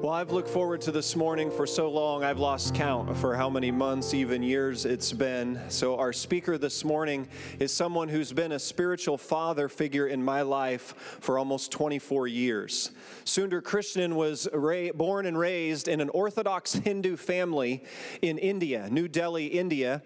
Well, I've looked forward to this morning for so long, I've lost count for how many months, even years it's been. So, our speaker this morning is someone who's been a spiritual father figure in my life for almost 24 years. Sundar Krishnan was ra- born and raised in an Orthodox Hindu family in India, New Delhi, India.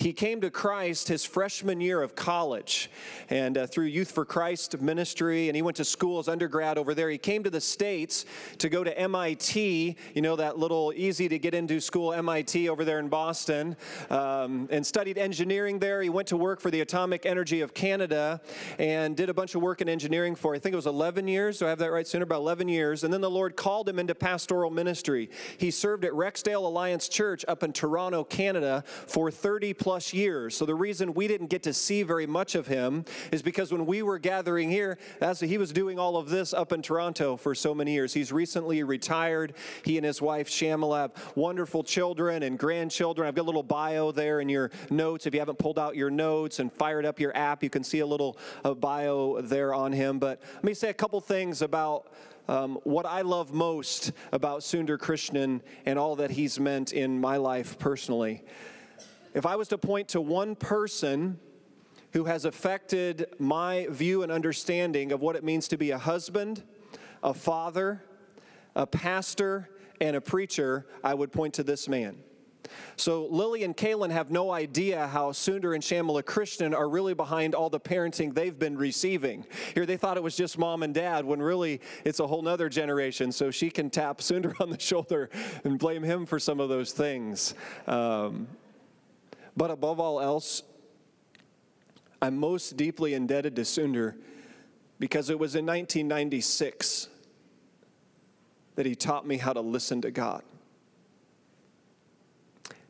He came to Christ his freshman year of college and uh, through Youth for Christ ministry, and he went to school as undergrad over there. He came to the States to go to MIT MIT, you know, that little easy to get into school, MIT over there in Boston, um, and studied engineering there. He went to work for the Atomic Energy of Canada and did a bunch of work in engineering for, I think it was 11 years. Do I have that right, Sundar? About 11 years. And then the Lord called him into pastoral ministry. He served at Rexdale Alliance Church up in Toronto, Canada for 30 plus years. So the reason we didn't get to see very much of him is because when we were gathering here, that's, he was doing all of this up in Toronto for so many years. He's recently retired retired. He and his wife Shamala have wonderful children and grandchildren. I've got a little bio there in your notes. If you haven't pulled out your notes and fired up your app, you can see a little uh, bio there on him. But let me say a couple things about um, what I love most about Sundar Krishnan and all that he's meant in my life personally. If I was to point to one person who has affected my view and understanding of what it means to be a husband, a father, a pastor, and a preacher, I would point to this man. So Lily and Kaylin have no idea how Sundar and Shamala Krishnan are really behind all the parenting they've been receiving. Here they thought it was just mom and dad, when really it's a whole nother generation. So she can tap Sundar on the shoulder and blame him for some of those things. Um, but above all else, I'm most deeply indebted to Sundar because it was in 1996 that he taught me how to listen to God.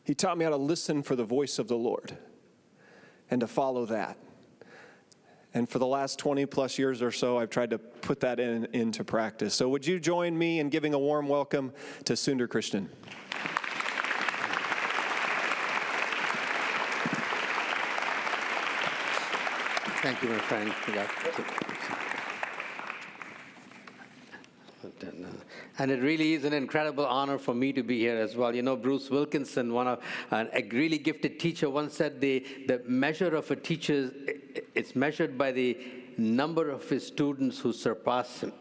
He taught me how to listen for the voice of the Lord and to follow that. And for the last 20 plus years or so, I've tried to put that in, into practice. So, would you join me in giving a warm welcome to Sundar Krishnan? Thank you, my friend. And it really is an incredible honor for me to be here as well. You know, Bruce Wilkinson, one of uh, a really gifted teacher, once said the, the measure of a teacher, is measured by the number of his students who surpass him.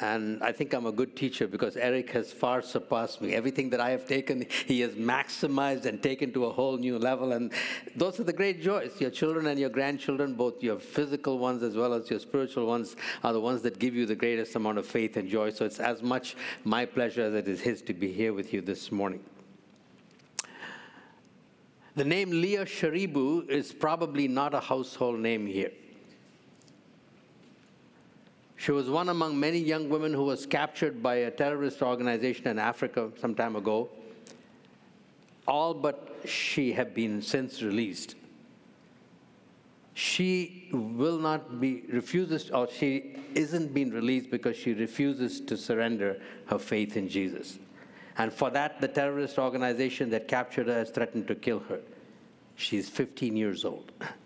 And I think I'm a good teacher because Eric has far surpassed me. Everything that I have taken, he has maximized and taken to a whole new level. And those are the great joys. Your children and your grandchildren, both your physical ones as well as your spiritual ones, are the ones that give you the greatest amount of faith and joy. So it's as much my pleasure as it is his to be here with you this morning. The name Leah Sharibu is probably not a household name here. She was one among many young women who was captured by a terrorist organization in Africa some time ago. All but she have been since released. She will not be refuses, or she isn't being released because she refuses to surrender her faith in Jesus. And for that, the terrorist organization that captured her has threatened to kill her. She's 15 years old.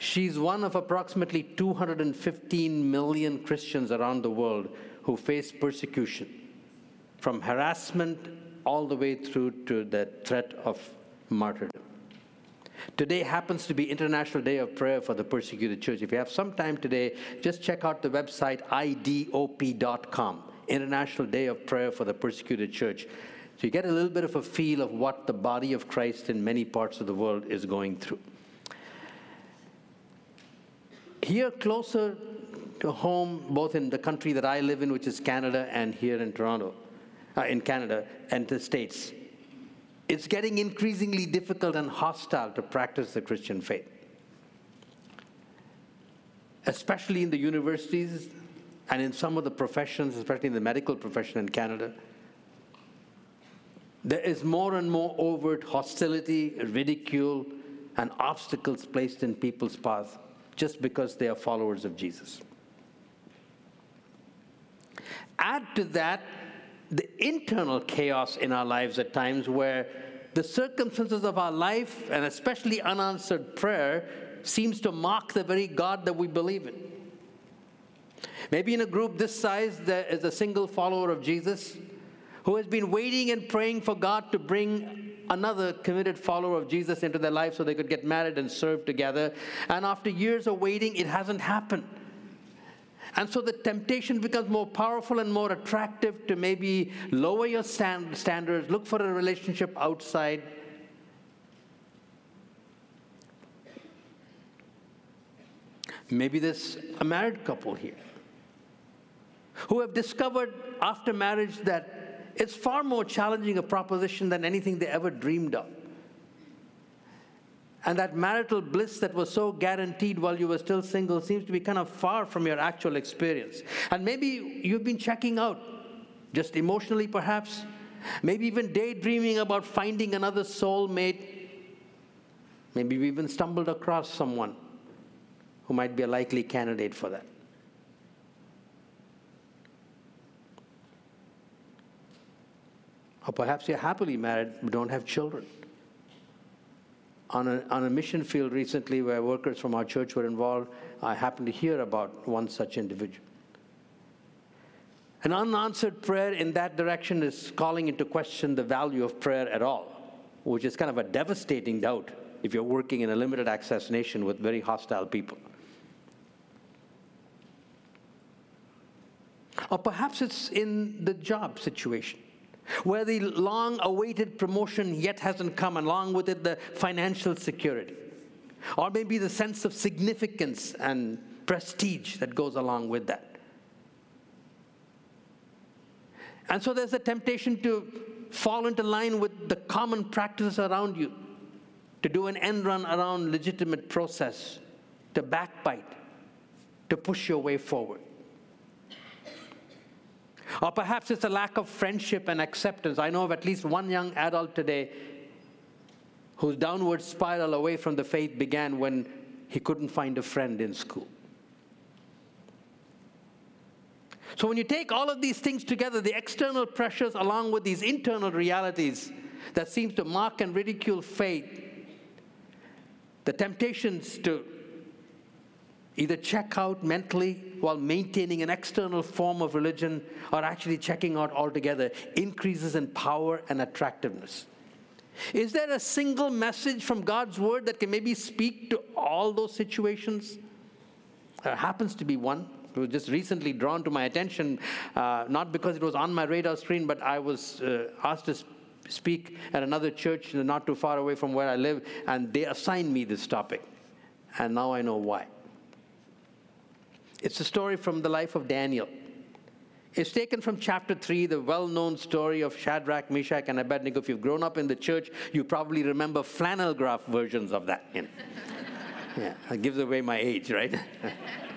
She's one of approximately 215 million Christians around the world who face persecution, from harassment all the way through to the threat of martyrdom. Today happens to be International Day of Prayer for the Persecuted Church. If you have some time today, just check out the website idop.com, International Day of Prayer for the Persecuted Church. So you get a little bit of a feel of what the body of Christ in many parts of the world is going through. Here, closer to home, both in the country that I live in, which is Canada, and here in Toronto, uh, in Canada and the States, it's getting increasingly difficult and hostile to practice the Christian faith. Especially in the universities and in some of the professions, especially in the medical profession in Canada. There is more and more overt hostility, ridicule, and obstacles placed in people's path just because they are followers of Jesus. Add to that the internal chaos in our lives at times where the circumstances of our life, and especially unanswered prayer, seems to mock the very God that we believe in. Maybe in a group this size, there is a single follower of Jesus who has been waiting and praying for God to bring another committed follower of Jesus into their life so they could get married and serve together. And after years of waiting, it hasn't happened. And so the temptation becomes more powerful and more attractive to maybe lower your stand- standards, look for a relationship outside. Maybe there's a married couple here who have discovered after marriage that it's far more challenging a proposition than anything they ever dreamed of. And that marital bliss that was so guaranteed while you were still single seems to be kind of far from your actual experience. And maybe you've been checking out, just emotionally perhaps, maybe even daydreaming about finding another soulmate. Maybe you even stumbled across someone who might be a likely candidate for that. Or perhaps you're happily married but don't have children. On a, on a mission field recently where workers from our church were involved, I happened to hear about one such individual. An unanswered prayer in that direction is calling into question the value of prayer at all, which is kind of a devastating doubt if you're working in a limited access nation with very hostile people. Or perhaps it's in the job situation where the long awaited promotion yet hasn't come, along with it, the financial security, or maybe the sense of significance and prestige that goes along with that. And so there's a temptation to fall into line with the common practices around you, to do an end run around legitimate process, to backbite, to push your way forward. Or perhaps it's a lack of friendship and acceptance. I know of at least one young adult today whose downward spiral away from the faith began when he couldn't find a friend in school. So, when you take all of these things together, the external pressures along with these internal realities that seems to mock and ridicule faith, the temptations to either check out mentally while maintaining an external form of religion or actually checking out altogether increases in power and attractiveness. Is there a single message from God's word that can maybe speak to all those situations? There happens to be one. It was just recently drawn to my attention, uh, not because it was on my radar screen, but I was uh, asked to speak at another church not too far away from where I live, and they assigned me this topic. And now I know why. It's a story from the life of Daniel. It's taken from chapter 3, the well known story of Shadrach, Meshach, and Abednego. If you've grown up in the church, you probably remember flannel graph versions of that. You know? yeah, it gives away my age, right?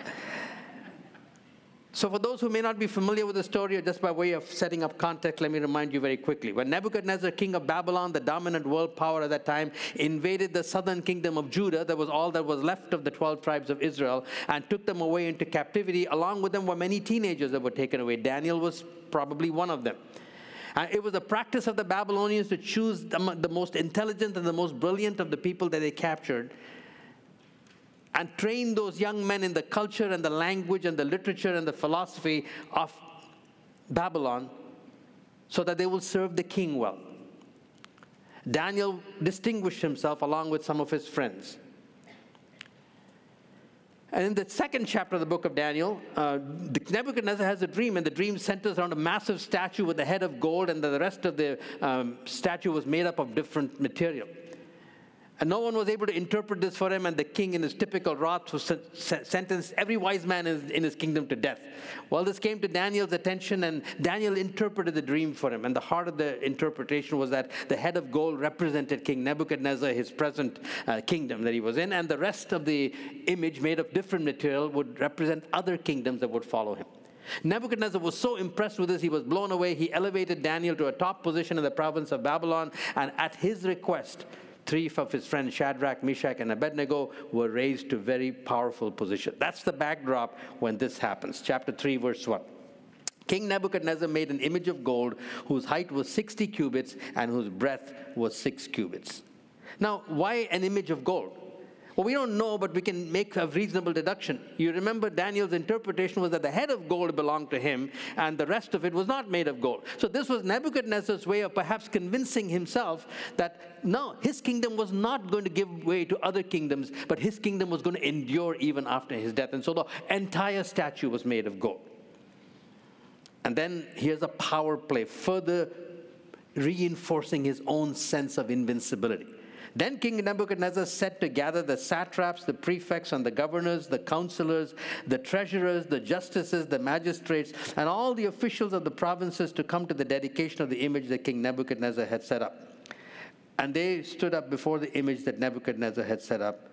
So, for those who may not be familiar with the story, just by way of setting up context, let me remind you very quickly. When Nebuchadnezzar, king of Babylon, the dominant world power at that time, invaded the southern kingdom of Judah, that was all that was left of the 12 tribes of Israel, and took them away into captivity. Along with them were many teenagers that were taken away. Daniel was probably one of them. And it was a practice of the Babylonians to choose the, the most intelligent and the most brilliant of the people that they captured and train those young men in the culture and the language and the literature and the philosophy of Babylon so that they will serve the king well. Daniel distinguished himself along with some of his friends. And in the second chapter of the book of Daniel, uh, Nebuchadnezzar has a dream, and the dream centers around a massive statue with a head of gold, and the rest of the um, statue was made up of different material. And no one was able to interpret this for him, and the king, in his typical wrath, was sentenced every wise man in his kingdom to death. Well, this came to Daniel's attention, and Daniel interpreted the dream for him. And the heart of the interpretation was that the head of gold represented King Nebuchadnezzar, his present uh, kingdom that he was in, and the rest of the image, made of different material, would represent other kingdoms that would follow him. Nebuchadnezzar was so impressed with this, he was blown away. He elevated Daniel to a top position in the province of Babylon, and at his request, Three of his friends, Shadrach, Meshach, and Abednego, were raised to very powerful position. That's the backdrop when this happens. Chapter 3, verse 1. King Nebuchadnezzar made an image of gold whose height was 60 cubits and whose breadth was 6 cubits. Now, why an image of gold? Well, we don't know, but we can make a reasonable deduction. You remember Daniel's interpretation was that the head of gold belonged to him and the rest of it was not made of gold. So this was Nebuchadnezzar's way of perhaps convincing himself that no, his kingdom was not going to give way to other kingdoms, but his kingdom was going to endure even after his death. And so the entire statue was made of gold. And then here's a power play, further reinforcing his own sense of invincibility. Then King Nebuchadnezzar set to gather the satraps, the prefects, and the governors, the counselors, the treasurers, the justices, the magistrates, and all the officials of the provinces to come to the dedication of the image that King Nebuchadnezzar had set up. And they stood up before the image that Nebuchadnezzar had set up.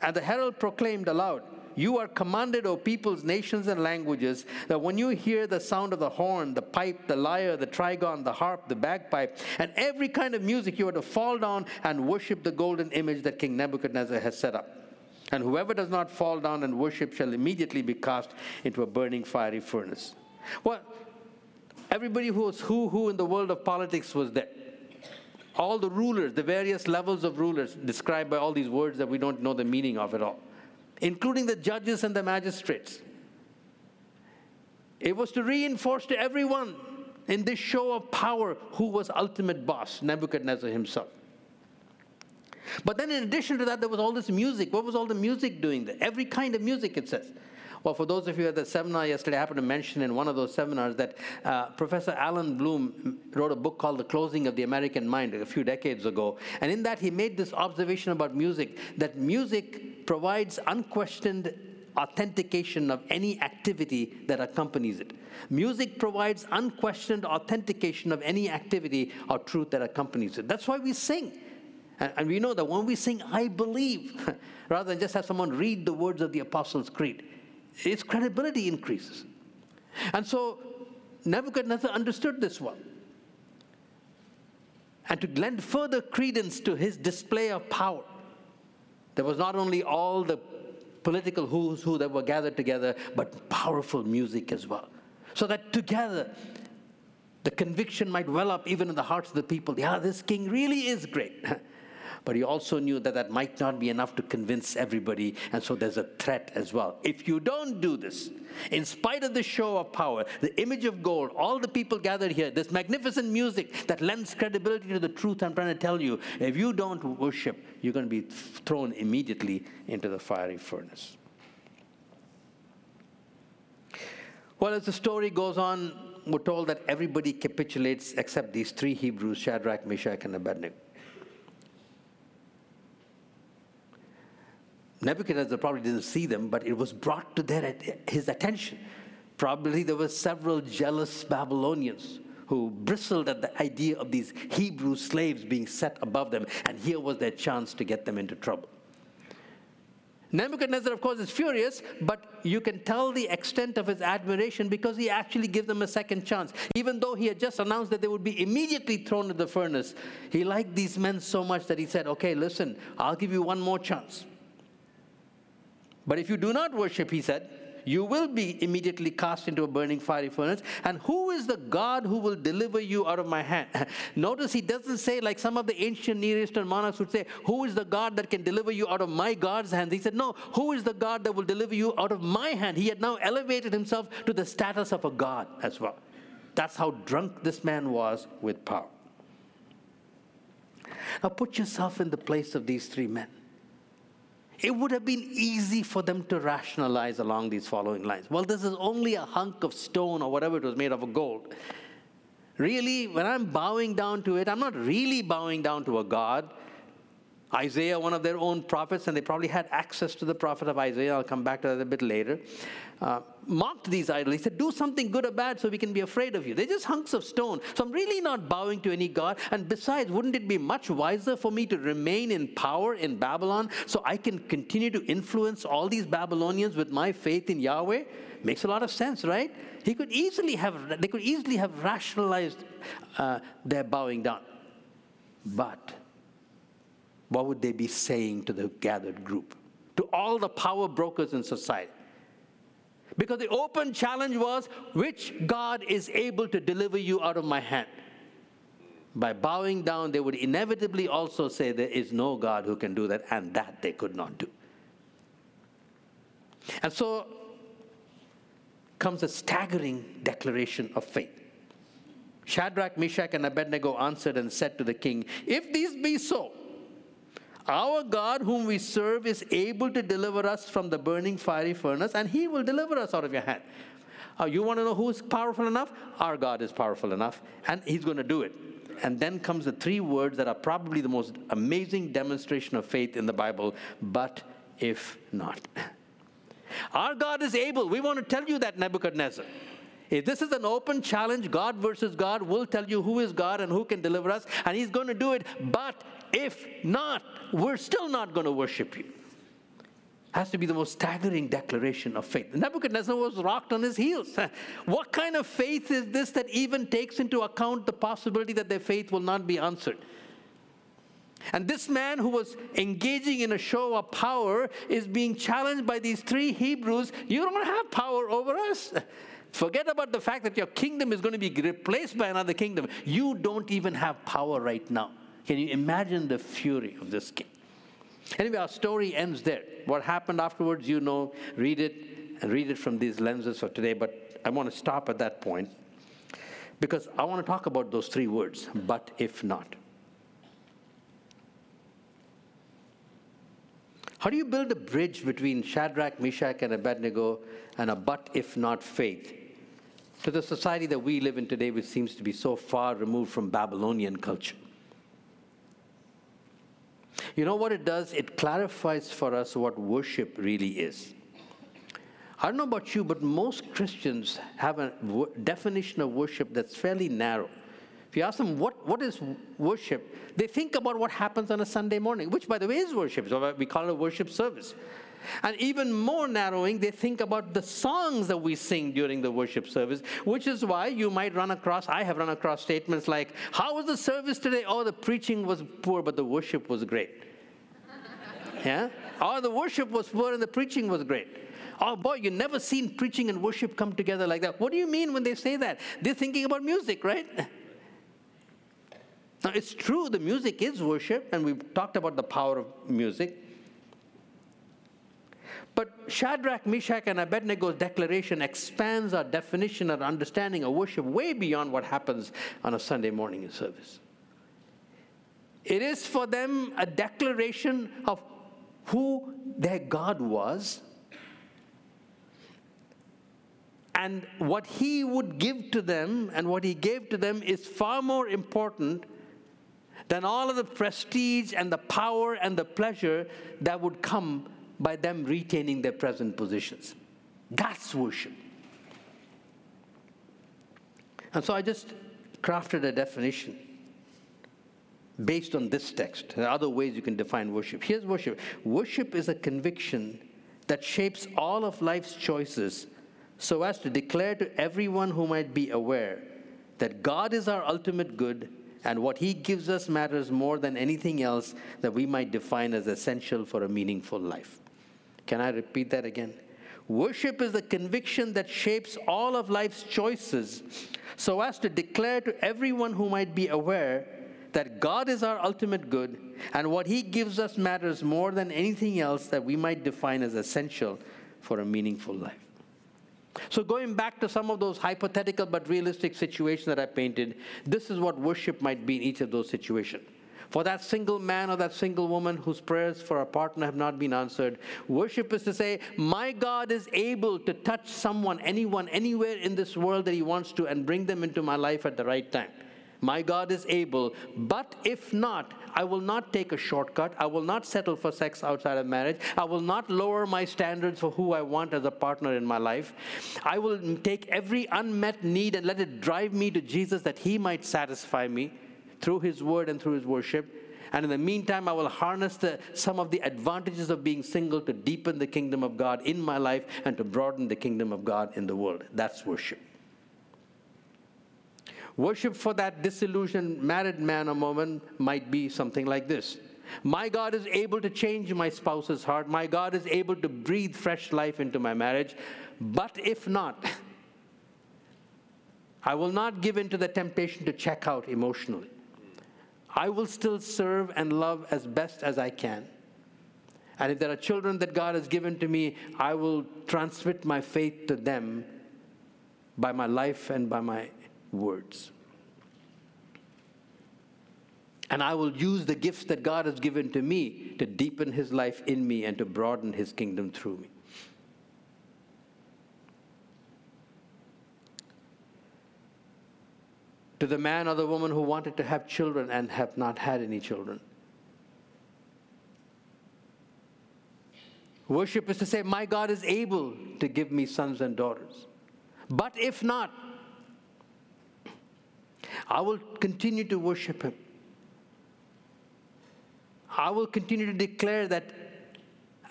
And the herald proclaimed aloud, you are commanded, O peoples, nations, and languages, that when you hear the sound of the horn, the pipe, the lyre, the trigon, the harp, the bagpipe, and every kind of music, you are to fall down and worship the golden image that King Nebuchadnezzar has set up. And whoever does not fall down and worship shall immediately be cast into a burning fiery furnace. Well, everybody who was who who in the world of politics was there. All the rulers, the various levels of rulers described by all these words that we don't know the meaning of at all including the judges and the magistrates. It was to reinforce to everyone in this show of power who was ultimate boss, Nebuchadnezzar himself. But then, in addition to that, there was all this music. What was all the music doing there? Every kind of music, it says. Well, for those of you at the seminar yesterday, I happened to mention in one of those seminars that uh, Professor Allan Bloom wrote a book called The Closing of the American Mind a few decades ago. And in that, he made this observation about music that music provides unquestioned authentication of any activity that accompanies it. Music provides unquestioned authentication of any activity or truth that accompanies it. That's why we sing. And, we know that when we sing, I believe, rather than just have someone read the words of the Apostles' Creed, its credibility increases. And so Nebuchadnezzar understood this one. And to lend further credence to his display of power, there was not only all the political who's who that were gathered together, but powerful music as well. So that together, the conviction might well up even in the hearts of the people yeah, this king really is great. But he also knew that that might not be enough to convince everybody, and so there's a threat as well. If you don't do this, in spite of the show of power, the image of gold, all the people gathered here, this magnificent music that lends credibility to the truth I'm trying to tell you, if you don't worship, you're going to be thrown immediately into the fiery furnace. Well, as the story goes on, we're told that everybody capitulates except these three Hebrews Shadrach, Meshach, and Abednego. Nebuchadnezzar probably didn't see them, but it was brought to their, his attention. Probably there were several jealous Babylonians who bristled at the idea of these Hebrew slaves being set above them, and here was their chance to get them into trouble. Nebuchadnezzar, of course, is furious, but you can tell the extent of his admiration because he actually gives them a second chance. Even though he had just announced that they would be immediately thrown into the furnace, he liked these men so much that he said, Okay, listen, I'll give you one more chance. But if you do not worship, he said, you will be immediately cast into a burning fiery furnace. And who is the God who will deliver you out of my hand? Notice he doesn't say, like some of the ancient Near Eastern monarchs would say, Who is the God that can deliver you out of my God's hands? He said, No, who is the God that will deliver you out of my hand? He had now elevated himself to the status of a God as well. That's how drunk this man was with power. Now put yourself in the place of these three men it would have been easy for them to rationalize along these following lines. Well, this is only a hunk of stone or whatever it was made of, of gold. Really, when I'm bowing down to it, I'm not really bowing down to a God. Isaiah, one of their own prophets, and they probably had access to the prophet of Isaiah. I'll come back to that a bit later. Uh, mocked these idols. He said, Do something good or bad so we can be afraid of you. They're just hunks of stone. So I'm really not bowing to any God. And besides, wouldn't it be much wiser for me to remain in power in Babylon so I can continue to influence all these Babylonians with my faith in Yahweh? Makes a lot of sense, right? He could easily have, they could easily have rationalized uh, their bowing down. But what would they be saying to the gathered group? To all the power brokers in society? Because the open challenge was which God is able to deliver you out of my hand? By bowing down, they would inevitably also say there is no God who can do that, and that they could not do. And so comes a staggering declaration of faith. Shadrach, Meshach, and Abednego answered and said to the king, If these be so, our God, whom we serve, is able to deliver us from the burning fiery furnace, and he will deliver us out of your hand. Uh, you want to know who's powerful enough? Our God is powerful enough, and he's going to do it. And then comes the three words that are probably the most amazing demonstration of faith in the Bible but if not. Our God is able. We want to tell you that, Nebuchadnezzar. If this is an open challenge, God versus God, we'll tell you who is God and who can deliver us, and He's going to do it. But if not, we're still not going to worship you. Has to be the most staggering declaration of faith. Nebuchadnezzar was rocked on his heels. what kind of faith is this that even takes into account the possibility that their faith will not be answered? And this man who was engaging in a show of power is being challenged by these three Hebrews. You don't have power over us. Forget about the fact that your kingdom is going to be replaced by another kingdom. You don't even have power right now. Can you imagine the fury of this king? Anyway, our story ends there. What happened afterwards, you know, read it and read it from these lenses for today. But I want to stop at that point because I want to talk about those three words, but if not. How do you build a bridge between Shadrach, Meshach, and Abednego and a but if not faith to the society that we live in today, which seems to be so far removed from Babylonian culture? You know what it does? It clarifies for us what worship really is. I don't know about you, but most Christians have a definition of worship that's fairly narrow. If you ask them what, what is worship, they think about what happens on a Sunday morning, which, by the way, is worship. So uh, we call it a worship service. And even more narrowing, they think about the songs that we sing during the worship service, which is why you might run across, I have run across statements like, How was the service today? Oh, the preaching was poor, but the worship was great. yeah? Oh, the worship was poor and the preaching was great. Oh boy, you never seen preaching and worship come together like that. What do you mean when they say that? They're thinking about music, right? Now, it's true, the music is worship, and we've talked about the power of music. But Shadrach, Meshach, and Abednego's declaration expands our definition or understanding of worship way beyond what happens on a Sunday morning in service. It is for them a declaration of who their God was and what He would give to them, and what He gave to them is far more important than all of the prestige and the power and the pleasure that would come by them retaining their present positions. That's worship. And so I just crafted a definition based on this text. There are other ways you can define worship. Here's worship worship is a conviction that shapes all of life's choices so as to declare to everyone who might be aware that God is our ultimate good and what He gives us matters more than anything else that we might define as essential for a meaningful life. Can I repeat that again? Worship is the conviction that shapes all of life's choices so as to declare to everyone who might be aware that God is our ultimate good and what He gives us matters more than anything else that we might define as essential for a meaningful life. So, going back to some of those hypothetical but realistic situations that I painted, this is what worship might be in each of those situations. For that single man or that single woman whose prayers for a partner have not been answered, worship is to say, My God is able to touch someone, anyone, anywhere in this world that He wants to, and bring them into my life at the right time. My God is able, but if not, I will not take a shortcut. I will not settle for sex outside of marriage. I will not lower my standards for who I want as a partner in my life. I will take every unmet need and let it drive me to Jesus that He might satisfy me through His word and through His worship. And in the meantime, I will harness the, some of the advantages of being single to deepen the kingdom of God in my life and to broaden the kingdom of God in the world. That's worship. Worship for that disillusioned married man or woman might be something like this. My God is able to change my spouse's heart. My God is able to breathe fresh life into my marriage. But if not, I will not give in to the temptation to check out emotionally. I will still serve and love as best as I can. And if there are children that God has given to me, I will transmit my faith to them by my life and by my words. And I will use the gifts that God has given to me to deepen His life in me and to broaden His kingdom through me. To the man or the woman who wanted to have children and have not had any children. Worship is to say, My God is able to give me sons and daughters. But if not, I will continue to worship Him. I will continue to declare that,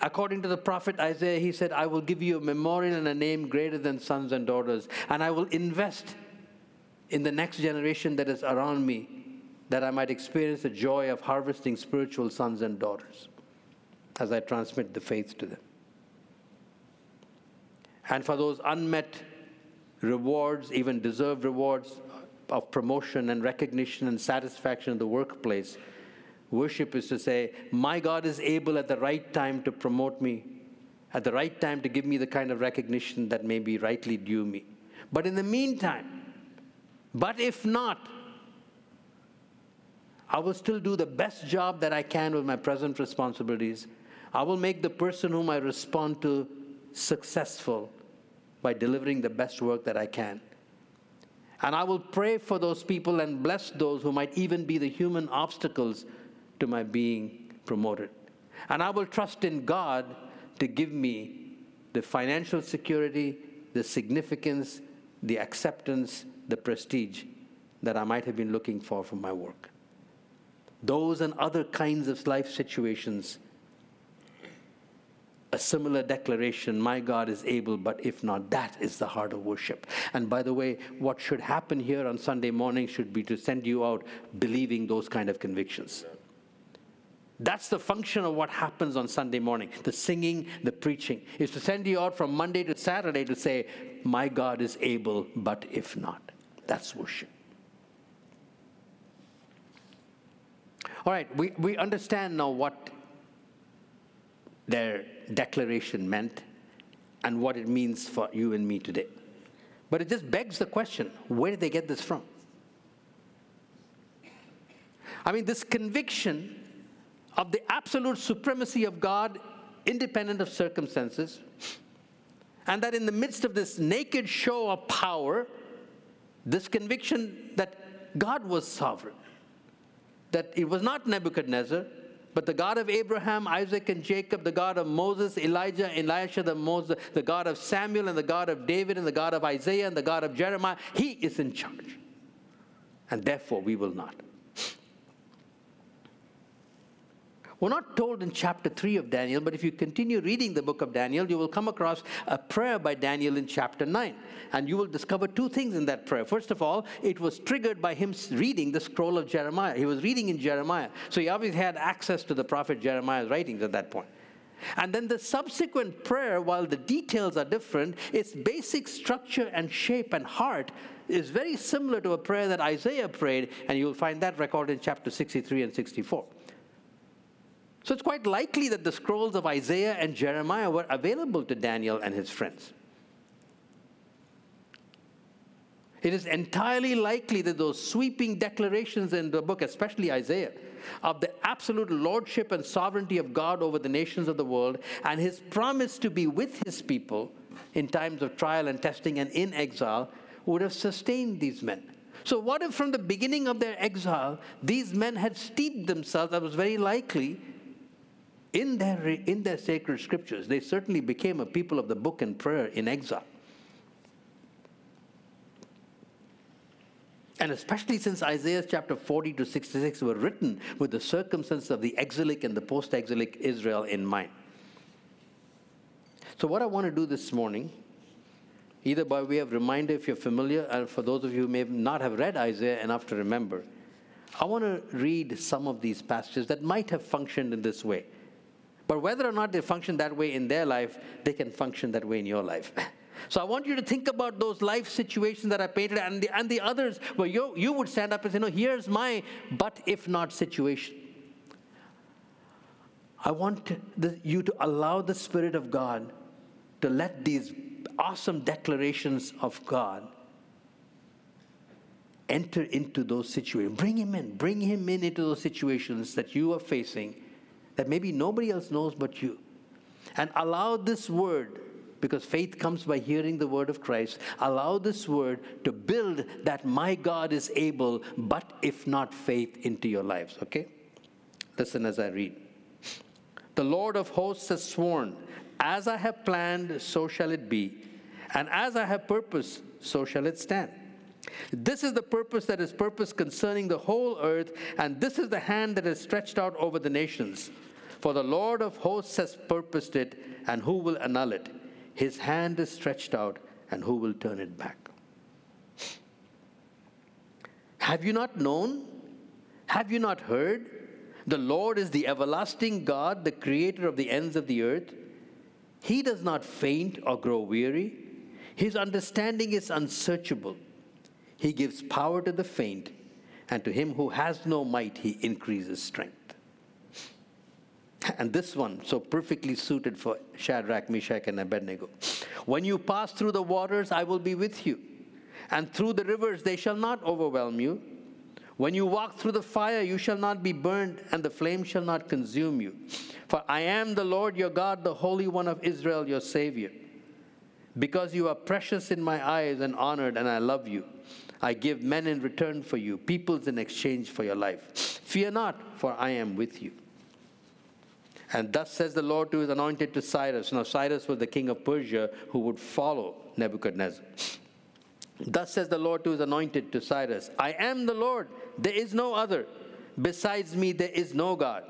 according to the prophet Isaiah, he said, I will give you a memorial and a name greater than sons and daughters, and I will invest in the next generation that is around me, that I might experience the joy of harvesting spiritual sons and daughters as I transmit the faith to them. And for those unmet rewards, even deserved rewards of promotion and recognition and satisfaction in the workplace, Worship is to say, My God is able at the right time to promote me, at the right time to give me the kind of recognition that may be rightly due me. But in the meantime, but if not, I will still do the best job that I can with my present responsibilities. I will make the person whom I respond to successful by delivering the best work that I can. And I will pray for those people and bless those who might even be the human obstacles to my being promoted. And I will trust in God to give me the financial security, the significance, the acceptance, the prestige that I might have been looking for from my work. Those and other kinds of life situations, a similar declaration, my God is able, but if not, that is the heart of worship. And by the way, what should happen here on Sunday morning should be to send you out believing those kind of convictions. That's the function of what happens on Sunday morning the singing, the preaching, is to send you out from Monday to Saturday to say, My God is able, but if not. That's worship. All right, we, we understand now what their declaration meant and what it means for you and me today. But it just begs the question where did they get this from? I mean, this conviction of the absolute supremacy of God, independent of circumstances, and that in the midst of this naked show of power, this conviction that God was sovereign, that it was not Nebuchadnezzar, but the God of Abraham, Isaac, and Jacob, the God of Moses, Elijah, Elisha, the, Moses, the God of Samuel, and the God of David, and the God of Isaiah, and the God of Jeremiah, He is in charge. And therefore, we will not. We're not told in chapter 3 of Daniel, but if you continue reading the book of Daniel, you will come across a prayer by Daniel in chapter 9. And you will discover two things in that prayer. First of all, it was triggered by him reading the scroll of Jeremiah. He was reading in Jeremiah. So he obviously had access to the prophet Jeremiah's writings at that point. And then the subsequent prayer, while the details are different, its basic structure and shape and heart is very similar to a prayer that Isaiah prayed, and you'll find that recorded in chapter 63 and 64. So it's quite likely that the scrolls of Isaiah and Jeremiah were available to Daniel and his friends. It is entirely likely that those sweeping declarations in the book, especially Isaiah, of the absolute lordship and sovereignty of God over the nations of the world and his promise to be with his people in times of trial and testing and in exile would have sustained these men. So, what if from the beginning of their exile, these men had steeped themselves? That was very likely in their, in their sacred scriptures, they certainly became a people of the book and prayer in exile. And especially since Isaiah chapter 40 to 66 were written with the circumstances of the exilic and the post exilic Israel in mind. So, what I want to do this morning, either by way of reminder if you're familiar, and for those of you who may not have read Isaiah enough to remember, I want to read some of these passages that might have functioned in this way. But whether or not they function that way in their life, they can function that way in your life. So I want you to think about those life situations that I painted and the, and the others where you, you would stand up and say, No, here's my but if not situation. I want the, you to allow the Spirit of God to let these awesome declarations of God enter into those situations. Bring him in. Bring him in into those situations that you are facing that maybe nobody else knows but you. And allow this word, because faith comes by hearing the word of Christ, allow this word to build that my God is able, but if not faith, into your lives. Okay? Listen as I read. The Lord of hosts has sworn, As I have planned, so shall it be, and as I have purposed, so shall it stand. This is the purpose that is purpose concerning the whole earth, and this is the hand that is stretched out over the nations. For the Lord of hosts has purposed it, and who will annul it? His hand is stretched out, and who will turn it back? Have you not known? Have you not heard? The Lord is the everlasting God, the creator of the ends of the earth. He does not faint or grow weary. His understanding is unsearchable. He gives power to the faint, and to him who has no might, he increases strength. And this one, so perfectly suited for Shadrach, Meshach, and Abednego. When you pass through the waters, I will be with you, and through the rivers, they shall not overwhelm you. When you walk through the fire, you shall not be burned, and the flame shall not consume you. For I am the Lord your God, the Holy One of Israel, your Savior. Because you are precious in my eyes and honored, and I love you. I give men in return for you, peoples in exchange for your life. Fear not, for I am with you. And thus says the Lord to his anointed to Cyrus. Now, Cyrus was the king of Persia who would follow Nebuchadnezzar. Thus says the Lord to his anointed to Cyrus I am the Lord, there is no other. Besides me, there is no God.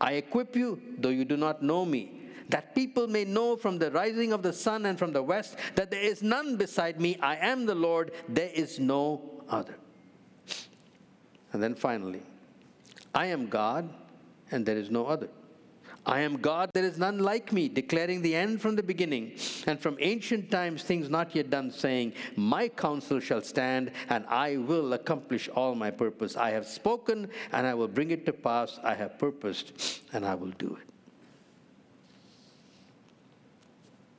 I equip you, though you do not know me that people may know from the rising of the sun and from the west that there is none beside me. I am the Lord, there is no other. And then finally, I am God, and there is no other. I am God, there is none like me, declaring the end from the beginning, and from ancient times things not yet done, saying, My counsel shall stand, and I will accomplish all my purpose. I have spoken, and I will bring it to pass. I have purposed, and I will do it.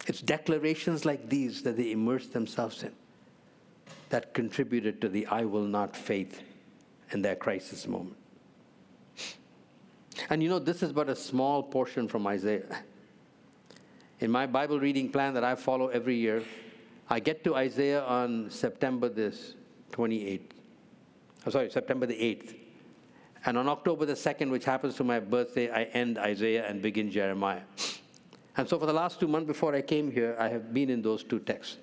It's declarations like these that they immerse themselves in that contributed to the I will not faith in their crisis moment. And you know, this is but a small portion from Isaiah. In my Bible reading plan that I follow every year, I get to Isaiah on September this 28th. I'm sorry, September the 8th. And on October the 2nd, which happens to my birthday, I end Isaiah and begin Jeremiah. And so for the last two months before I came here, I have been in those two texts.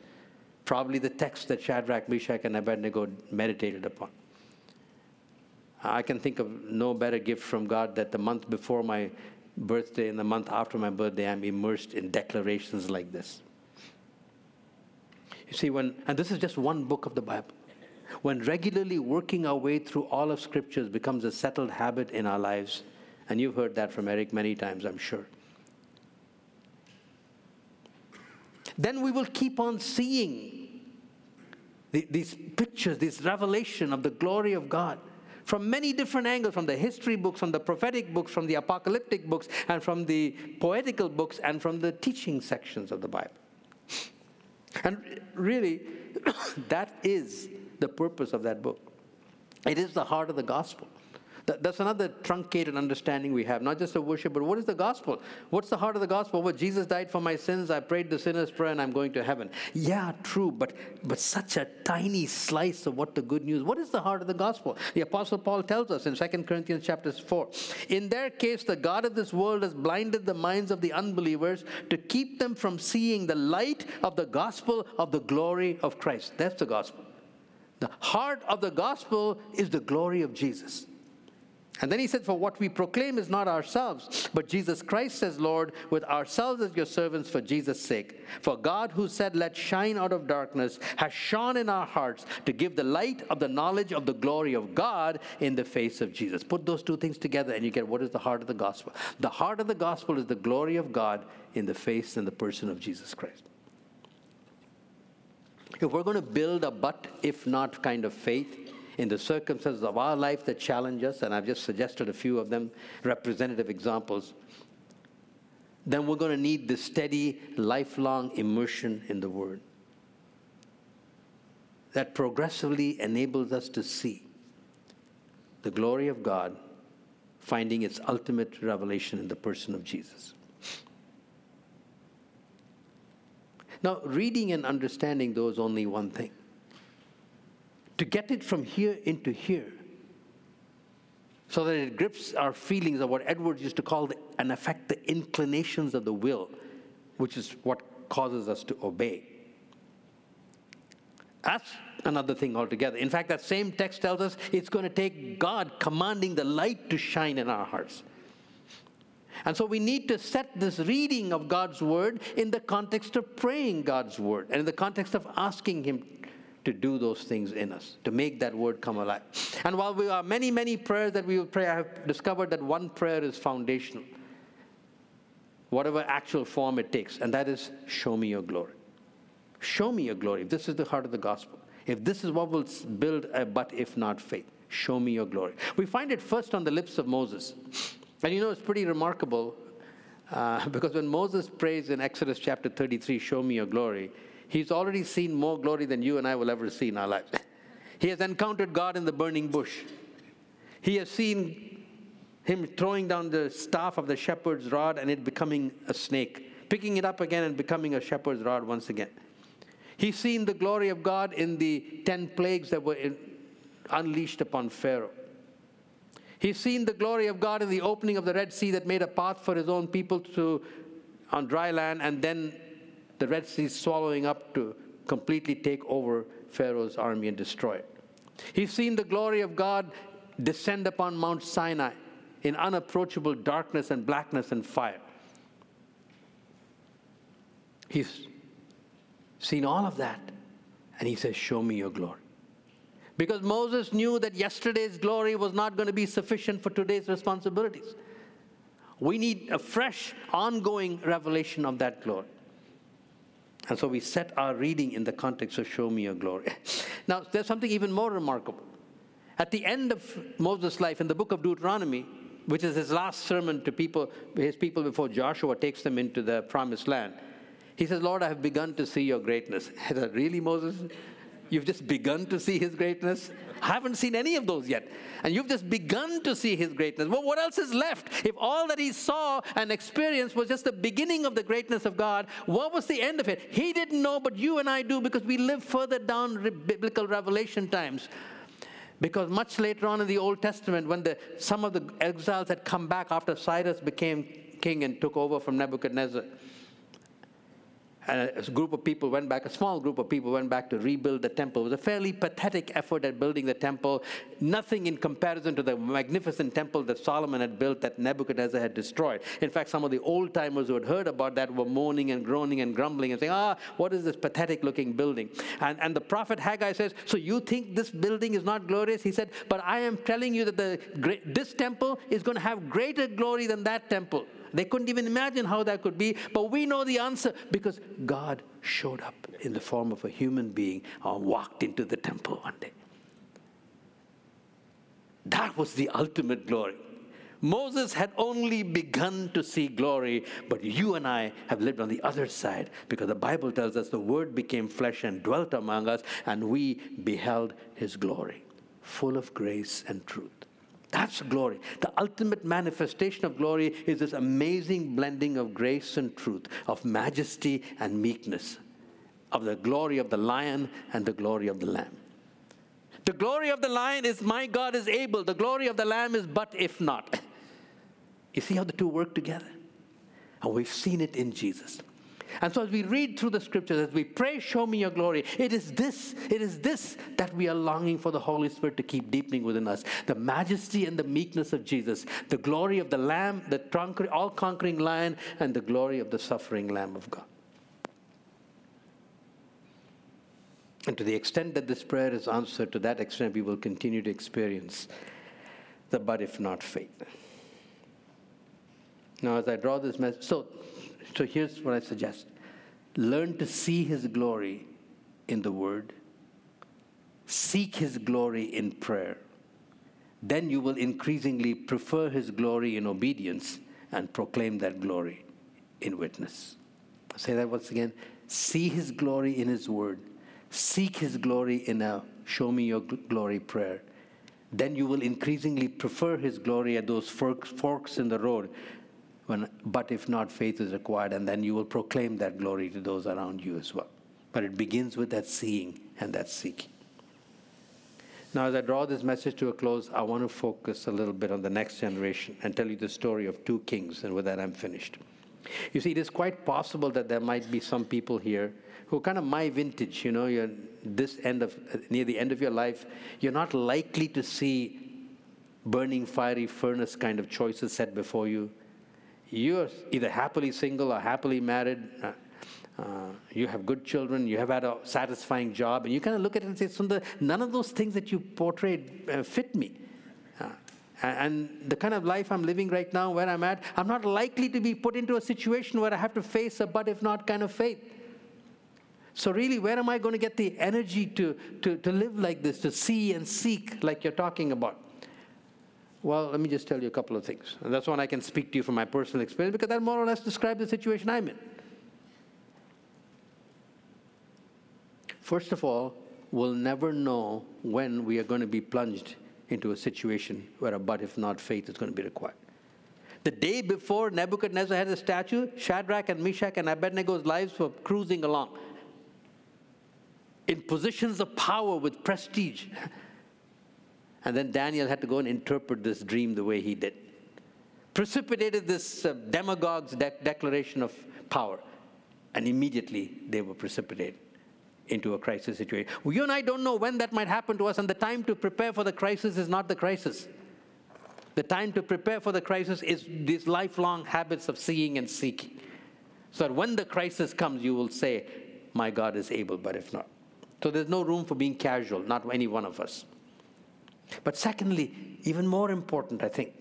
Probably the text that Shadrach, Meshach, and Abednego meditated upon. I can think of no better gift from God that the month before my birthday and the month after my birthday, I'm immersed in declarations like this. You see, when, and this is just one book of the Bible, when regularly working our way through all of scriptures becomes a settled habit in our lives, and you've heard that from Eric many times, I'm sure then we will keep on seeing these pictures, this revelation of the glory of God from many different angles from the history books, from the prophetic books, from the apocalyptic books, and from the poetical books, and from the teaching sections of the Bible. And really, that is the purpose of that book. It is the heart of the gospel. That's another truncated understanding we have, not just of worship, but what is the gospel? What's the heart of the gospel? Well, Jesus died for my sins, I prayed the sinner's prayer, and I'm going to heaven. Yeah, true, but, but such a tiny slice of what the good news. What is the heart of the gospel? The Apostle Paul tells us in 2 Corinthians chapter 4. In their case, the God of this world has blinded the minds of the unbelievers to keep them from seeing the light of the gospel of the glory of Christ. That's the gospel. The heart of the gospel is the glory of Jesus. And then he said, For what we proclaim is not ourselves, but Jesus Christ as Lord, with ourselves as your servants for Jesus' sake. For God, who said, Let shine out of darkness, has shone in our hearts to give the light of the knowledge of the glory of God in the face of Jesus. Put those two things together, and you get what is the heart of the gospel. The heart of the gospel is the glory of God in the face and the person of Jesus Christ. If we're going to build a but if not kind of faith, in the circumstances of our life that challenge us, and I've just suggested a few of them, representative examples, then we're going to need the steady, lifelong immersion in the Word that progressively enables us to see the glory of God finding its ultimate revelation in the person of Jesus. Now, reading and understanding those only one thing. To get it from here into here, so that it grips our feelings of what Edwards used to call the, and affect the inclinations of the will, which is what causes us to obey. That's another thing altogether. In fact, that same text tells us it's going to take God commanding the light to shine in our hearts. And so we need to set this reading of God's word in the context of praying God's word and in the context of asking Him to do those things in us, to make that word come alive. And while we are many, many prayers that we will pray, I have discovered that one prayer is foundational, whatever actual form it takes, and that is show me your glory. Show me your glory. If this is the heart of the gospel, if this is what will build a but if not faith, show me your glory. We find it first on the lips of Moses. And you know, it's pretty remarkable uh, because when Moses prays in Exodus chapter 33, Show me your glory, he's already seen more glory than you and I will ever see in our lives. he has encountered God in the burning bush. He has seen him throwing down the staff of the shepherd's rod and it becoming a snake, picking it up again and becoming a shepherd's rod once again. He's seen the glory of God in the 10 plagues that were in, unleashed upon Pharaoh. He's seen the glory of God in the opening of the Red Sea that made a path for his own people to on dry land, and then the Red Sea swallowing up to completely take over Pharaoh's army and destroy it. He's seen the glory of God descend upon Mount Sinai in unapproachable darkness and blackness and fire. He's seen all of that, and he says, Show me your glory. Because Moses knew that yesterday's glory was not going to be sufficient for today's responsibilities. We need a fresh, ongoing revelation of that glory. And so we set our reading in the context of Show Me Your Glory. Now, there's something even more remarkable. At the end of Moses' life, in the book of Deuteronomy, which is his last sermon to people, his people before Joshua takes them into the promised land, he says, Lord, I have begun to see your greatness. I said, Really, Moses? You've just begun to see his greatness. I haven't seen any of those yet. And you've just begun to see his greatness. Well, what else is left? If all that he saw and experienced was just the beginning of the greatness of God, what was the end of it? He didn't know, but you and I do because we live further down biblical revelation times. Because much later on in the Old Testament, when the, some of the exiles had come back after Cyrus became king and took over from Nebuchadnezzar, and a group of people went back, a small group of people went back to rebuild the temple. It was a fairly pathetic effort at building the temple, nothing in comparison to the magnificent temple that Solomon had built that Nebuchadnezzar had destroyed. In fact, some of the old timers who had heard about that were moaning and groaning and grumbling and saying, Ah, what is this pathetic looking building? And, and the prophet Haggai says, So you think this building is not glorious? He said, But I am telling you that the, this temple is going to have greater glory than that temple. They couldn't even imagine how that could be, but we know the answer because God showed up in the form of a human being and walked into the temple one day. That was the ultimate glory. Moses had only begun to see glory, but you and I have lived on the other side because the Bible tells us the Word became flesh and dwelt among us, and we beheld His glory, full of grace and truth. That's glory. The ultimate manifestation of glory is this amazing blending of grace and truth, of majesty and meekness, of the glory of the lion and the glory of the lamb. The glory of the lion is my God is able. The glory of the lamb is but if not. You see how the two work together? And we've seen it in Jesus. And so as we read through the scriptures, as we pray, show me your glory, it is this, it is this that we are longing for the Holy Spirit to keep deepening within us. The majesty and the meekness of Jesus, the glory of the Lamb, the all conquering lion, and the glory of the suffering Lamb of God. And to the extent that this prayer is answered, to that extent we will continue to experience the but if not faith. Now, as I draw this message, so so here's what I suggest learn to see his glory in the Word, seek his glory in prayer. Then you will increasingly prefer his glory in obedience and proclaim that glory in witness. I'll say that once again. See his glory in his word. Seek his glory in a show me your glory prayer. Then you will increasingly prefer his glory at those forks in the road. When, but if not, faith is required, and then you will proclaim that glory to those around you as well. But it begins with that seeing and that seeking. Now, as I draw this message to a close, I want to focus a little bit on the next generation and tell you the story of two kings, and with that, I'm finished. You see, it is quite possible that there might be some people here who are kind of my vintage, you know, you're this end of, near the end of your life, you're not likely to see burning fiery furnace kind of choices set before you. You're either happily single or happily married. Uh, uh, you have good children, you have had a satisfying job, and you kind of look at it and say, Sundar, none of those things that you portrayed uh, fit me. Uh, and the kind of life I'm living right now, where I'm at, I'm not likely to be put into a situation where I have to face a but if not kind of faith. So, really, where am I going to get the energy to, to, to live like this, to see and seek like you're talking about? Well, let me just tell you a couple of things. And that's one I can speak to you from my personal experience because that more or less describes the situation I'm in. First of all, we'll never know when we are going to be plunged into a situation where a but if not faith is going to be required. The day before Nebuchadnezzar had a statue, Shadrach and Meshach and Abednego's lives were cruising along in positions of power with prestige. And then Daniel had to go and interpret this dream the way he did. Precipitated this uh, demagogue's de- declaration of power. And immediately they were precipitated into a crisis situation. Well, you and I don't know when that might happen to us, and the time to prepare for the crisis is not the crisis. The time to prepare for the crisis is these lifelong habits of seeing and seeking. So that when the crisis comes, you will say, My God is able, but if not. So there's no room for being casual, not any one of us. But secondly, even more important, I think,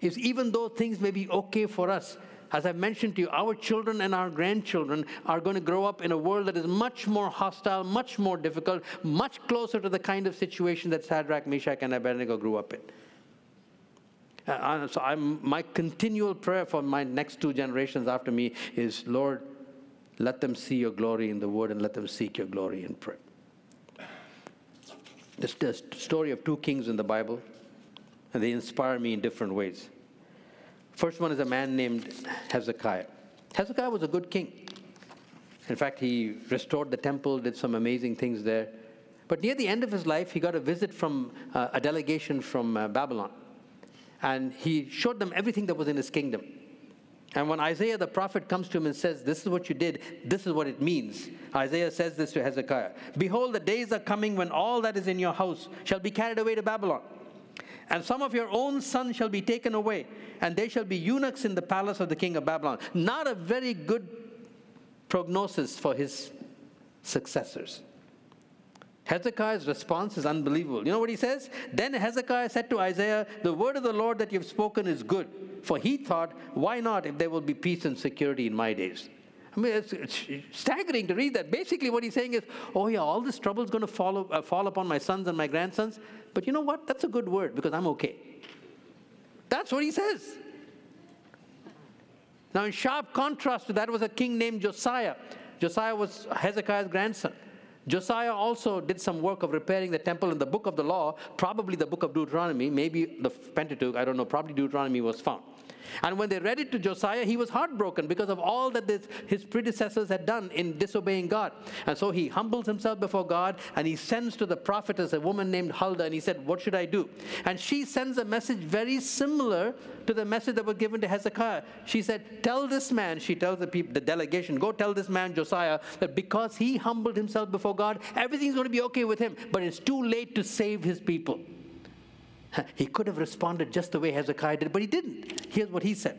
is even though things may be okay for us, as I mentioned to you, our children and our grandchildren are going to grow up in a world that is much more hostile, much more difficult, much closer to the kind of situation that Shadrach, Meshach, and Abednego grew up in. Uh, so I'm, my continual prayer for my next two generations after me is, Lord, let them see your glory in the word and let them seek your glory in prayer. This the story of two kings in the Bible, and they inspire me in different ways. First one is a man named Hezekiah. Hezekiah was a good king. In fact, he restored the temple, did some amazing things there. But near the end of his life, he got a visit from uh, a delegation from uh, Babylon. And he showed them everything that was in his kingdom. And when Isaiah the prophet comes to him and says, This is what you did, this is what it means, Isaiah says this to Hezekiah Behold, the days are coming when all that is in your house shall be carried away to Babylon. And some of your own sons shall be taken away, and they shall be eunuchs in the palace of the king of Babylon. Not a very good prognosis for his successors. Hezekiah's response is unbelievable. You know what he says? Then Hezekiah said to Isaiah, The word of the Lord that you've spoken is good. For he thought, Why not if there will be peace and security in my days? I mean, it's, it's staggering to read that. Basically, what he's saying is, Oh, yeah, all this trouble is going to fall, uh, fall upon my sons and my grandsons. But you know what? That's a good word because I'm okay. That's what he says. Now, in sharp contrast to that was a king named Josiah. Josiah was Hezekiah's grandson. Josiah also did some work of repairing the temple in the book of the law, probably the book of Deuteronomy, maybe the Pentateuch, I don't know, probably Deuteronomy was found. And when they read it to Josiah, he was heartbroken because of all that this, his predecessors had done in disobeying God. And so he humbles himself before God and he sends to the prophetess a woman named Huldah and he said, What should I do? And she sends a message very similar to the message that was given to Hezekiah. She said, Tell this man, she tells the people, the delegation, go tell this man, Josiah, that because he humbled himself before God, everything's going to be okay with him, but it's too late to save his people. He could have responded just the way Hezekiah did, but he didn't. Here's what he said.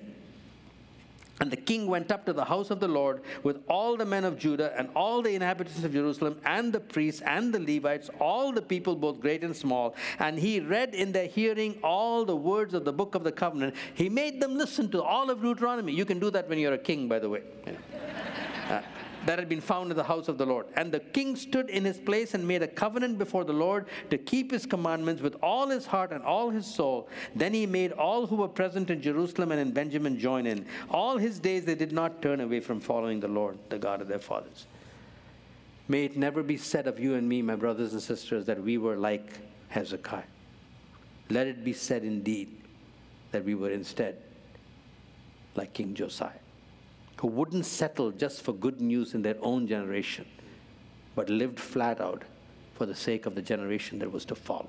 And the king went up to the house of the Lord with all the men of Judah and all the inhabitants of Jerusalem and the priests and the Levites, all the people, both great and small. And he read in their hearing all the words of the book of the covenant. He made them listen to all of Deuteronomy. You can do that when you're a king, by the way. That had been found in the house of the Lord. And the king stood in his place and made a covenant before the Lord to keep his commandments with all his heart and all his soul. Then he made all who were present in Jerusalem and in Benjamin join in. All his days they did not turn away from following the Lord, the God of their fathers. May it never be said of you and me, my brothers and sisters, that we were like Hezekiah. Let it be said indeed that we were instead like King Josiah who wouldn't settle just for good news in their own generation, but lived flat out for the sake of the generation that was to follow.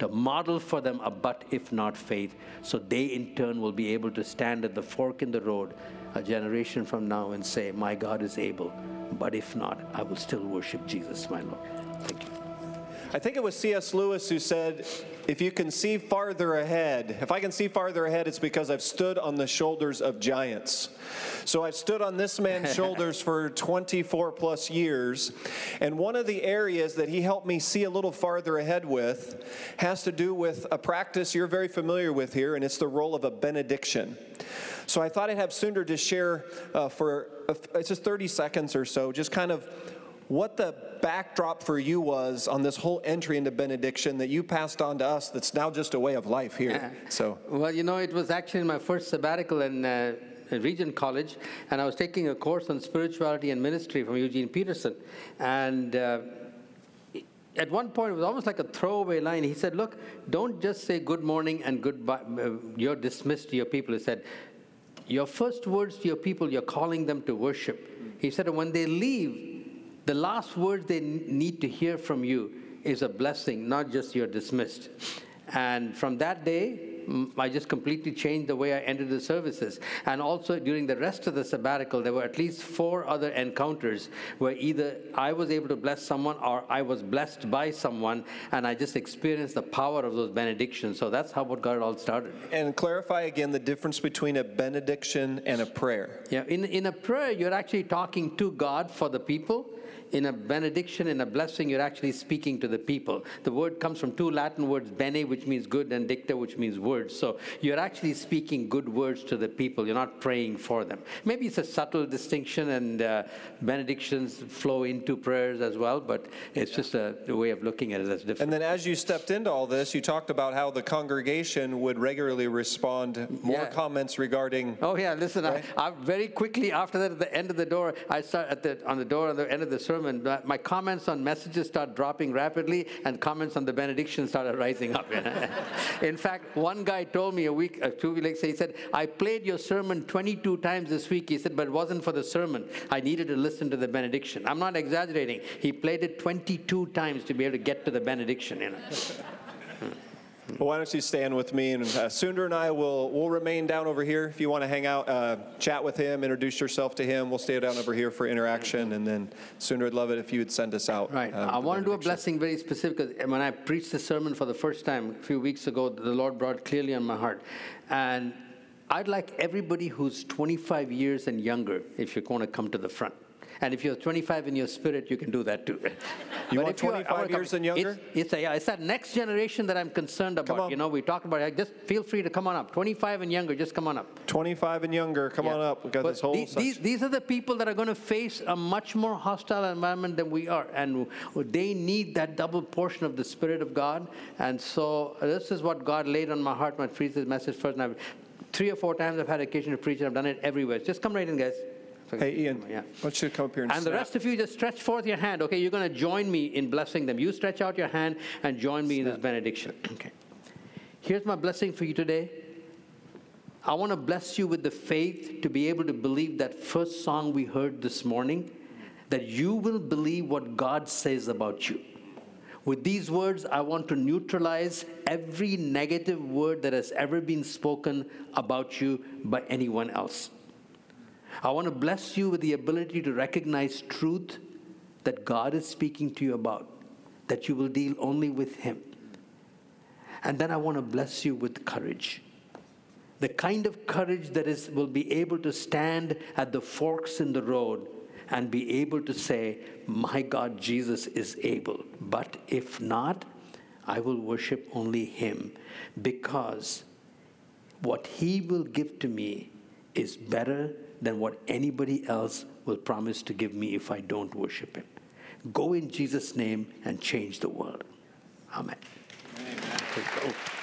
To model for them a but if not faith, so they in turn will be able to stand at the fork in the road a generation from now and say, My God is able, but if not, I will still worship Jesus, my Lord. Thank you. I think it was C.S. Lewis who said, If you can see farther ahead, if I can see farther ahead, it's because I've stood on the shoulders of giants. So I've stood on this man's shoulders for 24 plus years. And one of the areas that he helped me see a little farther ahead with has to do with a practice you're very familiar with here, and it's the role of a benediction. So I thought I'd have Sundar to share uh, for uh, it's just 30 seconds or so, just kind of what the backdrop for you was on this whole entry into benediction that you passed on to us that's now just a way of life here. So, well, you know, it was actually my first sabbatical in uh, Regent College, and I was taking a course on spirituality and ministry from Eugene Peterson. And uh, at one point, it was almost like a throwaway line. He said, Look, don't just say good morning and goodbye. Uh, you're dismissed to your people. He said, Your first words to your people, you're calling them to worship. He said, when they leave, the last words they need to hear from you is a blessing, not just you're dismissed. And from that day, I just completely changed the way I entered the services. And also during the rest of the sabbatical, there were at least four other encounters where either I was able to bless someone or I was blessed by someone, and I just experienced the power of those benedictions. So that's how what got it all started. And clarify again the difference between a benediction and a prayer. Yeah, in, in a prayer, you're actually talking to God for the people in a benediction, in a blessing, you're actually speaking to the people. The word comes from two Latin words, bene, which means good, and dicta, which means words. So you're actually speaking good words to the people. You're not praying for them. Maybe it's a subtle distinction, and uh, benedictions flow into prayers as well, but it's just a, a, way of looking at it that's different. And then as you stepped into all this, you talked about how the congregation would regularly respond more yeah. comments regarding. Oh, yeah, listen, right? I, I, very quickly after that, at the end of the door, I start at the, on the door on the end of the sermon sermon, my comments on messages start dropping rapidly, and comments on the benediction started rising up. In fact, one guy told me a week, two weeks later, he said, I played your sermon 22 times this week. He said, but it wasn't for the sermon. I needed to listen to the benediction. I'm not exaggerating. He played it 22 times to be able to get to the benediction. You know? Well, why don't you stand with me? And uh, Sundar and I will will remain down over here. If you want to hang out, uh, chat with him, introduce yourself to him. We'll stay down over here for interaction. And then Sundar, I'd love it if you would send us out. Right. Uh, I want to do a blessing very specific. When I preached the sermon for the first time a few weeks ago, the Lord brought clearly on my heart. And I'd like everybody who's 25 years and younger, if you're going to come to the front. And if you're 25 in your spirit, you can do that too. You but want 25 years and younger? It's, it's, a, it's that next generation that I'm concerned about. You know, we talked about it. Just feel free to come on up. 25 and younger, just come on up. 25 and younger, come yeah. on up. We got but this whole. These, these, these, are the people that are going to face a much more hostile environment than we are, and they need that double portion of the Spirit of God. And so this is what God laid on my heart when I preached this message first. And I've, three or four times I've had occasion to preach and I've done it everywhere. Just come right in, guys. Hey, Ian, yeah. why don't you come up here and And the rest of you just stretch forth your hand. Okay, you're going to join me in blessing them. You stretch out your hand and join me in this benediction. Okay. Here's my blessing for you today. I want to bless you with the faith to be able to believe that first song we heard this morning, that you will believe what God says about you. With these words, I want to neutralize every negative word that has ever been spoken about you by anyone else. I want to bless you with the ability to recognize truth that God is speaking to you about, that you will deal only with Him. And then I want to bless you with courage. The kind of courage that is, will be able to stand at the forks in the road and be able to say, My God, Jesus is able. But if not, I will worship only Him because what He will give to me is better than what anybody else will promise to give me if I don't worship Him. Go in Jesus' name and change the world. Amen. Amen.